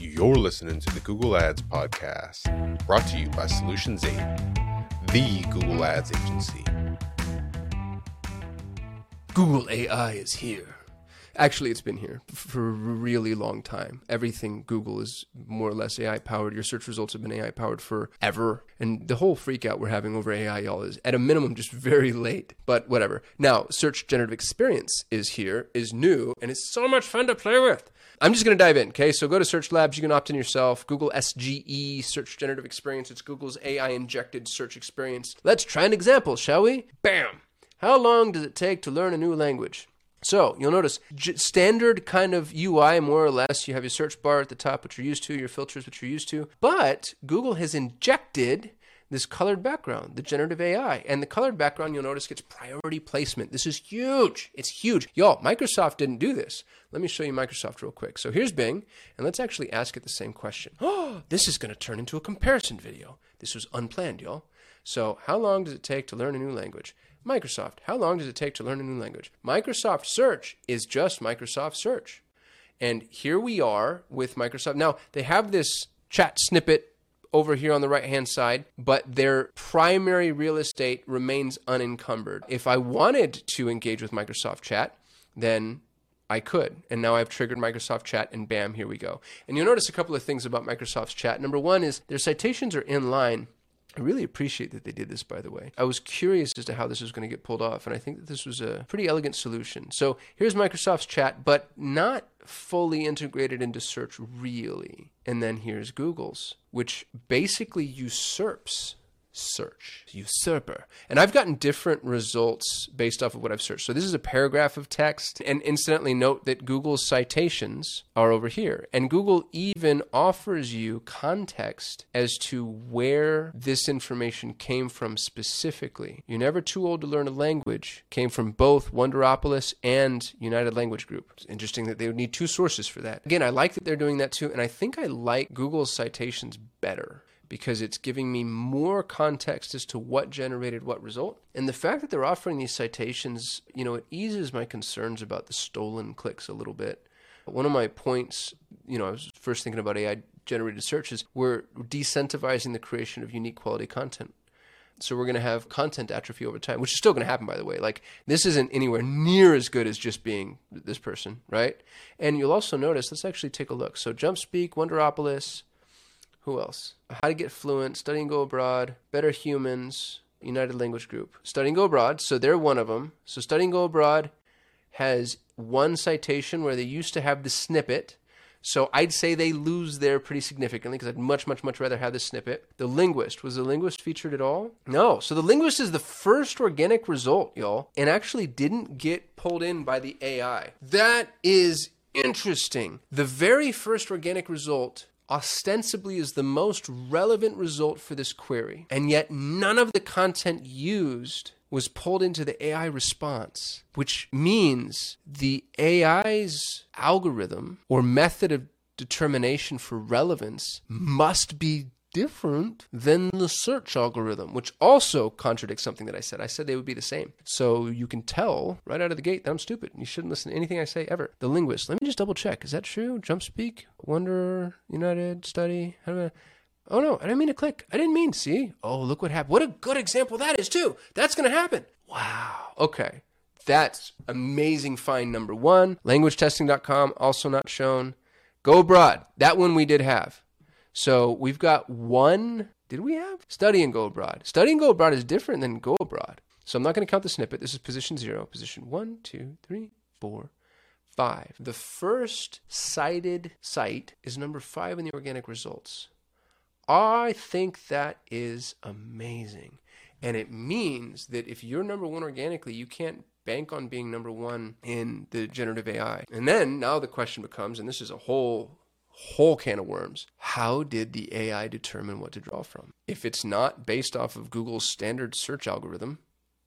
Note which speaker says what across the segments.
Speaker 1: You're listening to the Google Ads Podcast, brought to you by Solutions 8, the Google Ads agency.
Speaker 2: Google AI is here. Actually, it's been here for a really long time. Everything Google is more or less AI powered. Your search results have been AI powered forever. And the whole freak out we're having over AI, y'all, is at a minimum just very late, but whatever. Now, search generative experience is here, is new, and it's so much fun to play with. I'm just going to dive in, okay? So go to Search Labs. You can opt in yourself. Google SGE, Search Generative Experience. It's Google's AI injected search experience. Let's try an example, shall we? Bam! How long does it take to learn a new language? So you'll notice j- standard kind of UI, more or less. You have your search bar at the top, which you're used to, your filters, which you're used to. But Google has injected this colored background, the generative AI. And the colored background, you'll notice, gets priority placement. This is huge. It's huge. Y'all, Microsoft didn't do this. Let me show you Microsoft real quick. So here's Bing, and let's actually ask it the same question. Oh, this is going to turn into a comparison video. This was unplanned, y'all. So, how long does it take to learn a new language? Microsoft, how long does it take to learn a new language? Microsoft Search is just Microsoft Search. And here we are with Microsoft. Now, they have this chat snippet over here on the right hand side, but their primary real estate remains unencumbered. If I wanted to engage with Microsoft Chat, then I could. And now I've triggered Microsoft Chat, and bam, here we go. And you'll notice a couple of things about Microsoft's chat. Number one is their citations are in line I really appreciate that they did this, by the way. I was curious as to how this was going to get pulled off, and I think that this was a pretty elegant solution. So here's Microsoft's chat, but not fully integrated into search, really. And then here's Google's, which basically usurps search, usurper. And I've gotten different results based off of what I've searched. So this is a paragraph of text. And incidentally, note that Google's citations are over here. And Google even offers you context as to where this information came from specifically. You're never too old to learn a language, came from both Wonderopolis and United Language Group. It's interesting that they would need two sources for that. Again, I like that they're doing that too. And I think I like Google's citations better because it's giving me more context as to what generated what result. And the fact that they're offering these citations, you know, it eases my concerns about the stolen clicks a little bit. One of my points, you know, I was first thinking about AI generated searches, we're decentivizing the creation of unique quality content. So we're going to have content atrophy over time, which is still going to happen, by the way. Like this isn't anywhere near as good as just being this person, right? And you'll also notice. Let's actually take a look. So JumpSpeak, Wonderopolis, who else? How to Get Fluent, Study and Go Abroad, Better Humans, United Language Group. Study and Go Abroad, so they're one of them. So Study and Go Abroad has one citation where they used to have the snippet. So I'd say they lose there pretty significantly because I'd much, much, much rather have the snippet. The linguist, was the linguist featured at all? No. So the linguist is the first organic result, y'all, and actually didn't get pulled in by the AI. That is interesting. The very first organic result ostensibly is the most relevant result for this query, and yet none of the content used was pulled into the AI response, which means the AI's algorithm or method of determination for relevance must be different than the search algorithm, which also contradicts something that I said. I said they would be the same. So you can tell right out of the gate that I'm stupid. You shouldn't listen to anything I say ever. The linguist. Let me just double check. Is that true? JumpSpeak? Wonder United study? I Oh no, I didn't mean to click. I didn't mean, see? Oh, look what happened. What a good example that is too. That's gonna happen. Wow. Okay. That's amazing find number one. Languagetesting.com, also not shown. Go abroad. That one we did have. So we've got one. Did we have? Study and go abroad. Study and go abroad is different than go abroad. So I'm not going to count the snippet. This is position zero. Position one, two, three, four, five. The first cited site is number five in the organic results. I think that is amazing. And it means that if you're number one organically, you can't bank on being number one in the generative AI. And then now the question becomes, and this is a whole whole can of worms. How did the AI determine what to draw from? If it's not based off of Google's standard search algorithm,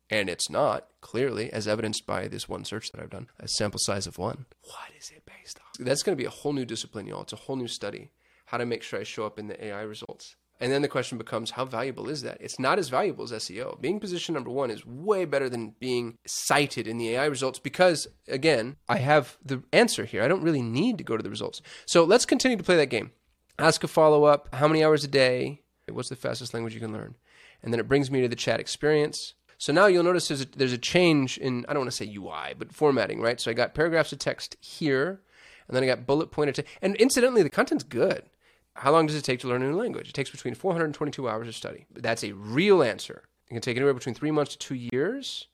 Speaker 2: and it's not, clearly, as evidenced by this one search that I've done, a sample size of one, what is it based on? That's going to be a whole new discipline, y'all. It's a whole new study. How to make sure I show up in the AI results. And then the question becomes, how valuable is that? It's not as valuable as SEO. Being position number one is way better than being cited in the AI results because, again, I have the answer here. I don't really need to go to the results. So let's continue to play that game. Ask a follow up. How many hours a day? What's the fastest language you can learn? And then it brings me to the chat experience. So now you'll notice there's a, there's a change in, I don't want to say UI, but formatting, right? So I got paragraphs of text here, and then I got bullet pointed text. And incidentally, the content's good. How long does it take to learn a new language? It takes between 422 hours of study. That's a real answer. It can take anywhere between three months to two years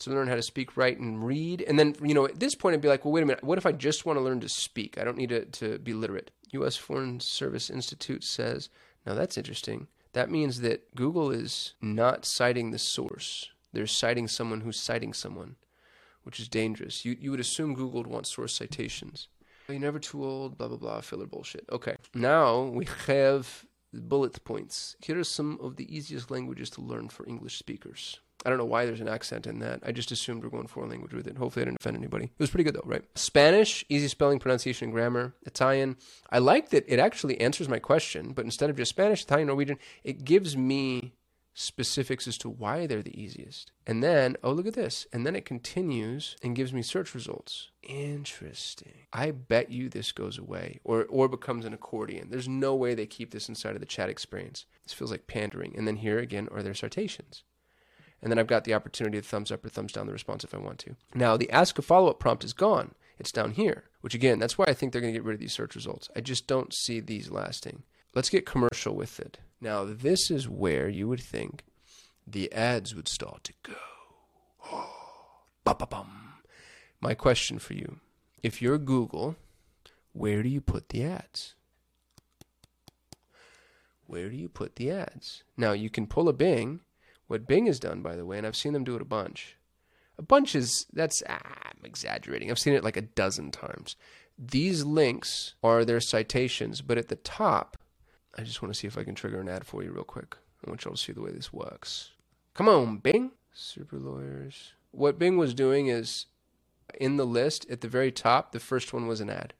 Speaker 2: to learn how to speak, write, and read. And then, you know, at this point, I'd be like, well, wait a minute. What if I just want to learn to speak? I don't need to, to be literate. U.S. Foreign Service Institute says, now that's interesting. That means that Google is not citing the source. They're citing someone who's citing someone, which is dangerous. You, you would assume Google would want source citations. You're never too old, blah, blah, blah, filler bullshit. Okay. Now we have bullet points. Here are some of the easiest languages to learn for English speakers. I don't know why there's an accent in that. I just assumed we're going foreign language with it. Hopefully, I didn't offend anybody. It was pretty good though, right? Spanish, easy spelling, pronunciation, and grammar. Italian, I like that it actually answers my question, but instead of just Spanish, Italian, Norwegian, it gives me specifics as to why they're the easiest. And then, oh, look at this. And then it continues and gives me search results. Interesting. I bet you this goes away or, or becomes an accordion. There's no way they keep this inside of the chat experience. This feels like pandering. And then here again are their citations. And then I've got the opportunity to thumbs up or thumbs down the response if I want to. Now, the ask a follow up prompt is gone. It's down here, which again, that's why I think they're going to get rid of these search results. I just don't see these lasting. Let's get commercial with it. Now, this is where you would think the ads would start to go. My question for you if you're Google, where do you put the ads? Where do you put the ads? Now, you can pull a Bing. What Bing has done, by the way, and I've seen them do it a bunch. A bunch is, that's, ah, I'm exaggerating. I've seen it like a dozen times. These links are their citations, but at the top, I just want to see if I can trigger an ad for you real quick. I want y'all to see the way this works. Come on, Bing. Super lawyers. What Bing was doing is in the list at the very top, the first one was an ad.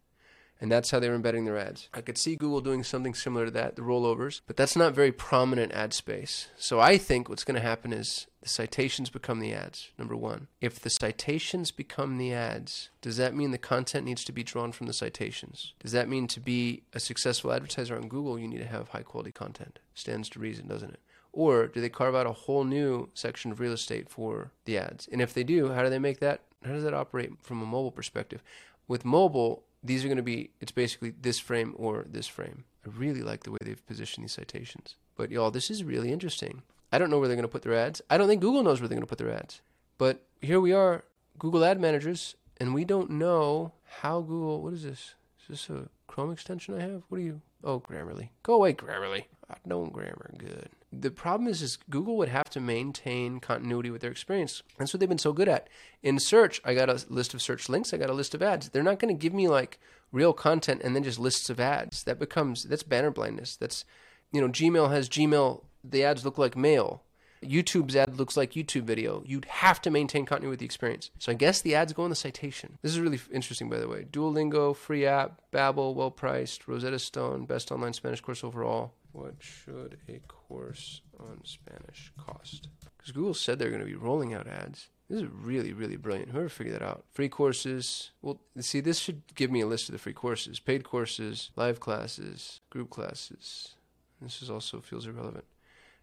Speaker 2: And that's how they were embedding their ads. I could see Google doing something similar to that, the rollovers, but that's not very prominent ad space. So I think what's going to happen is the citations become the ads, number one. If the citations become the ads, does that mean the content needs to be drawn from the citations? Does that mean to be a successful advertiser on Google, you need to have high quality content? Stands to reason, doesn't it? Or do they carve out a whole new section of real estate for the ads? And if they do, how do they make that? How does that operate from a mobile perspective? With mobile, these are going to be, it's basically this frame or this frame. I really like the way they've positioned these citations. But y'all, this is really interesting. I don't know where they're going to put their ads. I don't think Google knows where they're going to put their ads. But here we are, Google ad managers, and we don't know how Google, what is this? Is this a Chrome extension I have? What are you? Oh, Grammarly. Go away, Grammarly. I know grammar good. The problem is, is Google would have to maintain continuity with their experience. That's what they've been so good at. In search, I got a list of search links. I got a list of ads. They're not going to give me like real content and then just lists of ads. That becomes that's banner blindness. That's you know, Gmail has Gmail. The ads look like mail. YouTube's ad looks like YouTube video. You'd have to maintain continuity with the experience. So I guess the ads go in the citation. This is really interesting, by the way. Duolingo, free app, Babbel, well priced, Rosetta Stone, best online Spanish course overall. What should a course on Spanish cost? Because Google said they're going to be rolling out ads. This is really, really brilliant. Whoever figured that out. Free courses. Well, see, this should give me a list of the free courses paid courses, live classes, group classes. This is also feels irrelevant.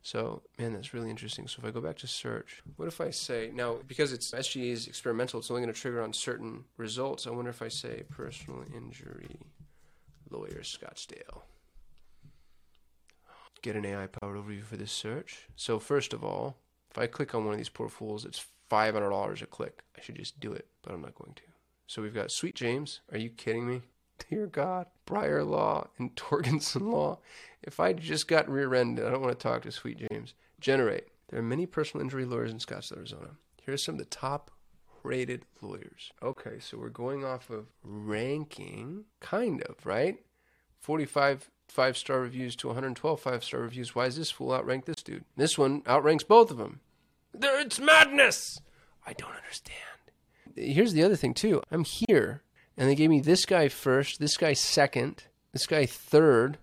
Speaker 2: So, man, that's really interesting. So, if I go back to search, what if I say now because it's SGE is experimental, it's only going to trigger on certain results. I wonder if I say personal injury lawyer Scottsdale. Get an AI powered overview for this search. So, first of all, if I click on one of these poor fools, it's $500 a click. I should just do it, but I'm not going to. So, we've got Sweet James. Are you kidding me? Dear God, Breyer Law and Torgenson Law. If I just got rear-ended, I don't want to talk to Sweet James. Generate. There are many personal injury lawyers in Scottsdale, Arizona. Here are some of the top rated lawyers. Okay, so we're going off of ranking, kind of, right? 45 five star reviews to 112 five star reviews. Why is this fool outrank this dude? This one outranks both of them. There, it's madness. I don't understand. Here's the other thing too. I'm here, and they gave me this guy first, this guy second, this guy third,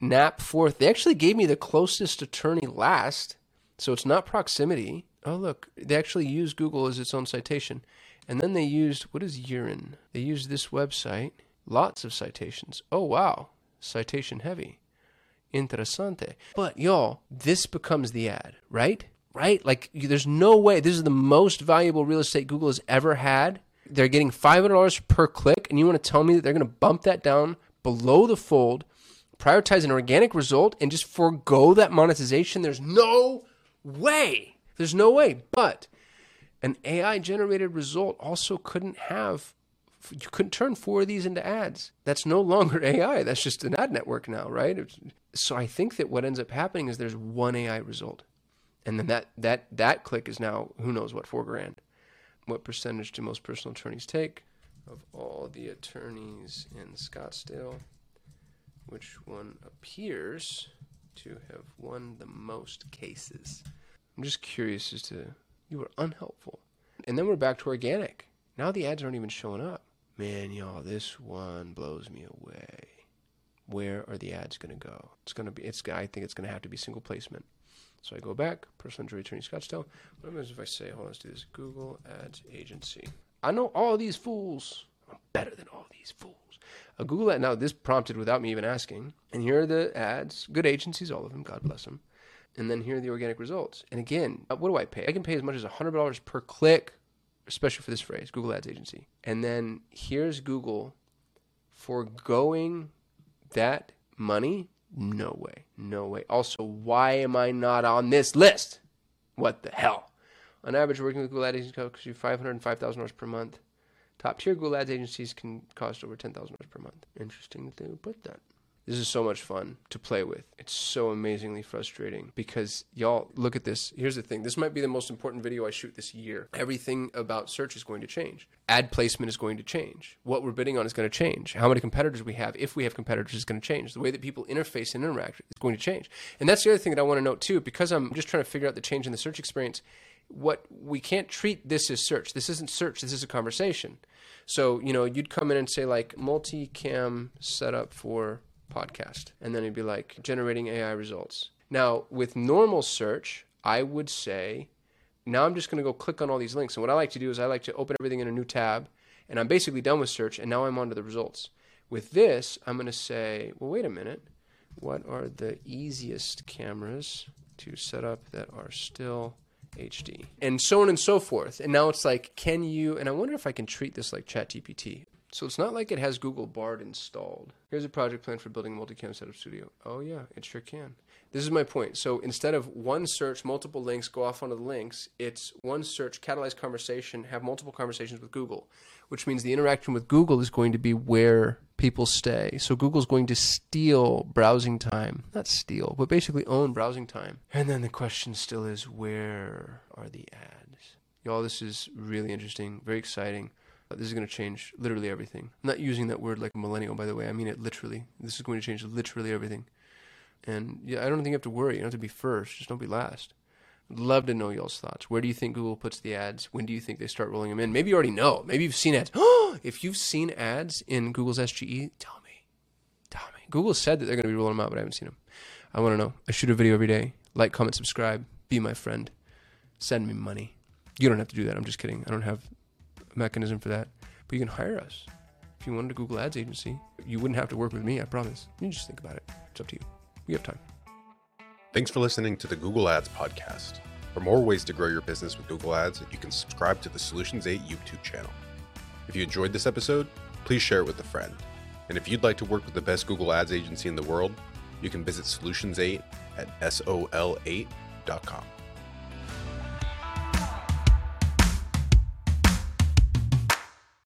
Speaker 2: Nap fourth. They actually gave me the closest attorney last, so it's not proximity. Oh look, they actually used Google as its own citation, and then they used what is urine? They used this website. Lots of citations. Oh wow, citation heavy. Interessante. But y'all, this becomes the ad, right? Right? Like, there's no way. This is the most valuable real estate Google has ever had. They're getting $500 per click, and you want to tell me that they're going to bump that down below the fold, prioritize an organic result, and just forego that monetization? There's no way. There's no way. But an AI generated result also couldn't have you couldn't turn four of these into ads. That's no longer AI. That's just an ad network now, right? So I think that what ends up happening is there's one AI result, and then that that that click is now who knows what four grand. What percentage do most personal attorneys take of all the attorneys in Scottsdale? Which one appears to have won the most cases? I'm just curious as to you were unhelpful. And then we're back to organic. Now the ads aren't even showing up. Man, y'all, this one blows me away. Where are the ads going to go? It's going to be. It's. I think it's going to have to be single placement. So I go back, personal injury attorney Scottsdale. What happens if I say, hold on, let's do this. Google Ads Agency. I know all these fools. I'm better than all these fools. A Google ad. Now this prompted without me even asking. And here are the ads. Good agencies, all of them. God bless them. And then here are the organic results. And again, what do I pay? I can pay as much as $100 per click especially for this phrase, Google Ads Agency. And then here's Google foregoing that money. No way. No way. Also, why am I not on this list? What the hell? On average, working with Google Ads agencies costs you $505,000 per month. Top tier Google Ads agencies can cost over $10,000 per month. Interesting that they would put that. This is so much fun to play with. It's so amazingly frustrating because y'all look at this. Here's the thing. This might be the most important video I shoot this year. Everything about search is going to change. Ad placement is going to change. What we're bidding on is going to change. How many competitors we have, if we have competitors, is going to change. The way that people interface and interact is going to change. And that's the other thing that I want to note too, because I'm just trying to figure out the change in the search experience. What we can't treat this as search. This isn't search. This is a conversation. So, you know, you'd come in and say like multi-cam setup for podcast. And then it'd be like generating AI results. Now, with normal search, I would say, now I'm just going to go click on all these links. And what I like to do is I like to open everything in a new tab, and I'm basically done with search, and now I'm on to the results. With this, I'm going to say, well, wait a minute. What are the easiest cameras to set up that are still HD? And so on and so forth. And now it's like, can you, and I wonder if I can treat this like ChatGPT. So it's not like it has Google Bard installed. Here's a project plan for building a multi-cam setup studio. Oh yeah, it sure can. This is my point. So instead of one search, multiple links, go off onto the links, it's one search, catalyze conversation, have multiple conversations with Google, which means the interaction with Google is going to be where people stay. So Google's going to steal browsing time. Not steal, but basically own browsing time. And then the question still is where are the ads? Y'all, this is really interesting, very exciting. This is going to change literally everything. I'm not using that word like millennial, by the way. I mean it literally. This is going to change literally everything. And yeah, I don't think you have to worry. You don't have to be first. Just don't be last. I'd love to know y'all's thoughts. Where do you think Google puts the ads? When do you think they start rolling them in? Maybe you already know. Maybe you've seen ads. if you've seen ads in Google's SGE, tell me. Tell me. Google said that they're going to be rolling them out, but I haven't seen them. I want to know. I shoot a video every day. Like, comment, subscribe. Be my friend. Send me money. You don't have to do that. I'm just kidding. I don't have mechanism for that. But you can hire us. If you wanted a Google Ads agency, you wouldn't have to work with me, I promise. You just think about it. It's up to you. We have time.
Speaker 1: Thanks for listening to the Google Ads podcast. For more ways to grow your business with Google Ads, you can subscribe to the Solutions 8 YouTube channel. If you enjoyed this episode, please share it with a friend. And if you'd like to work with the best Google Ads agency in the world, you can visit Solutions 8 at sol8.com.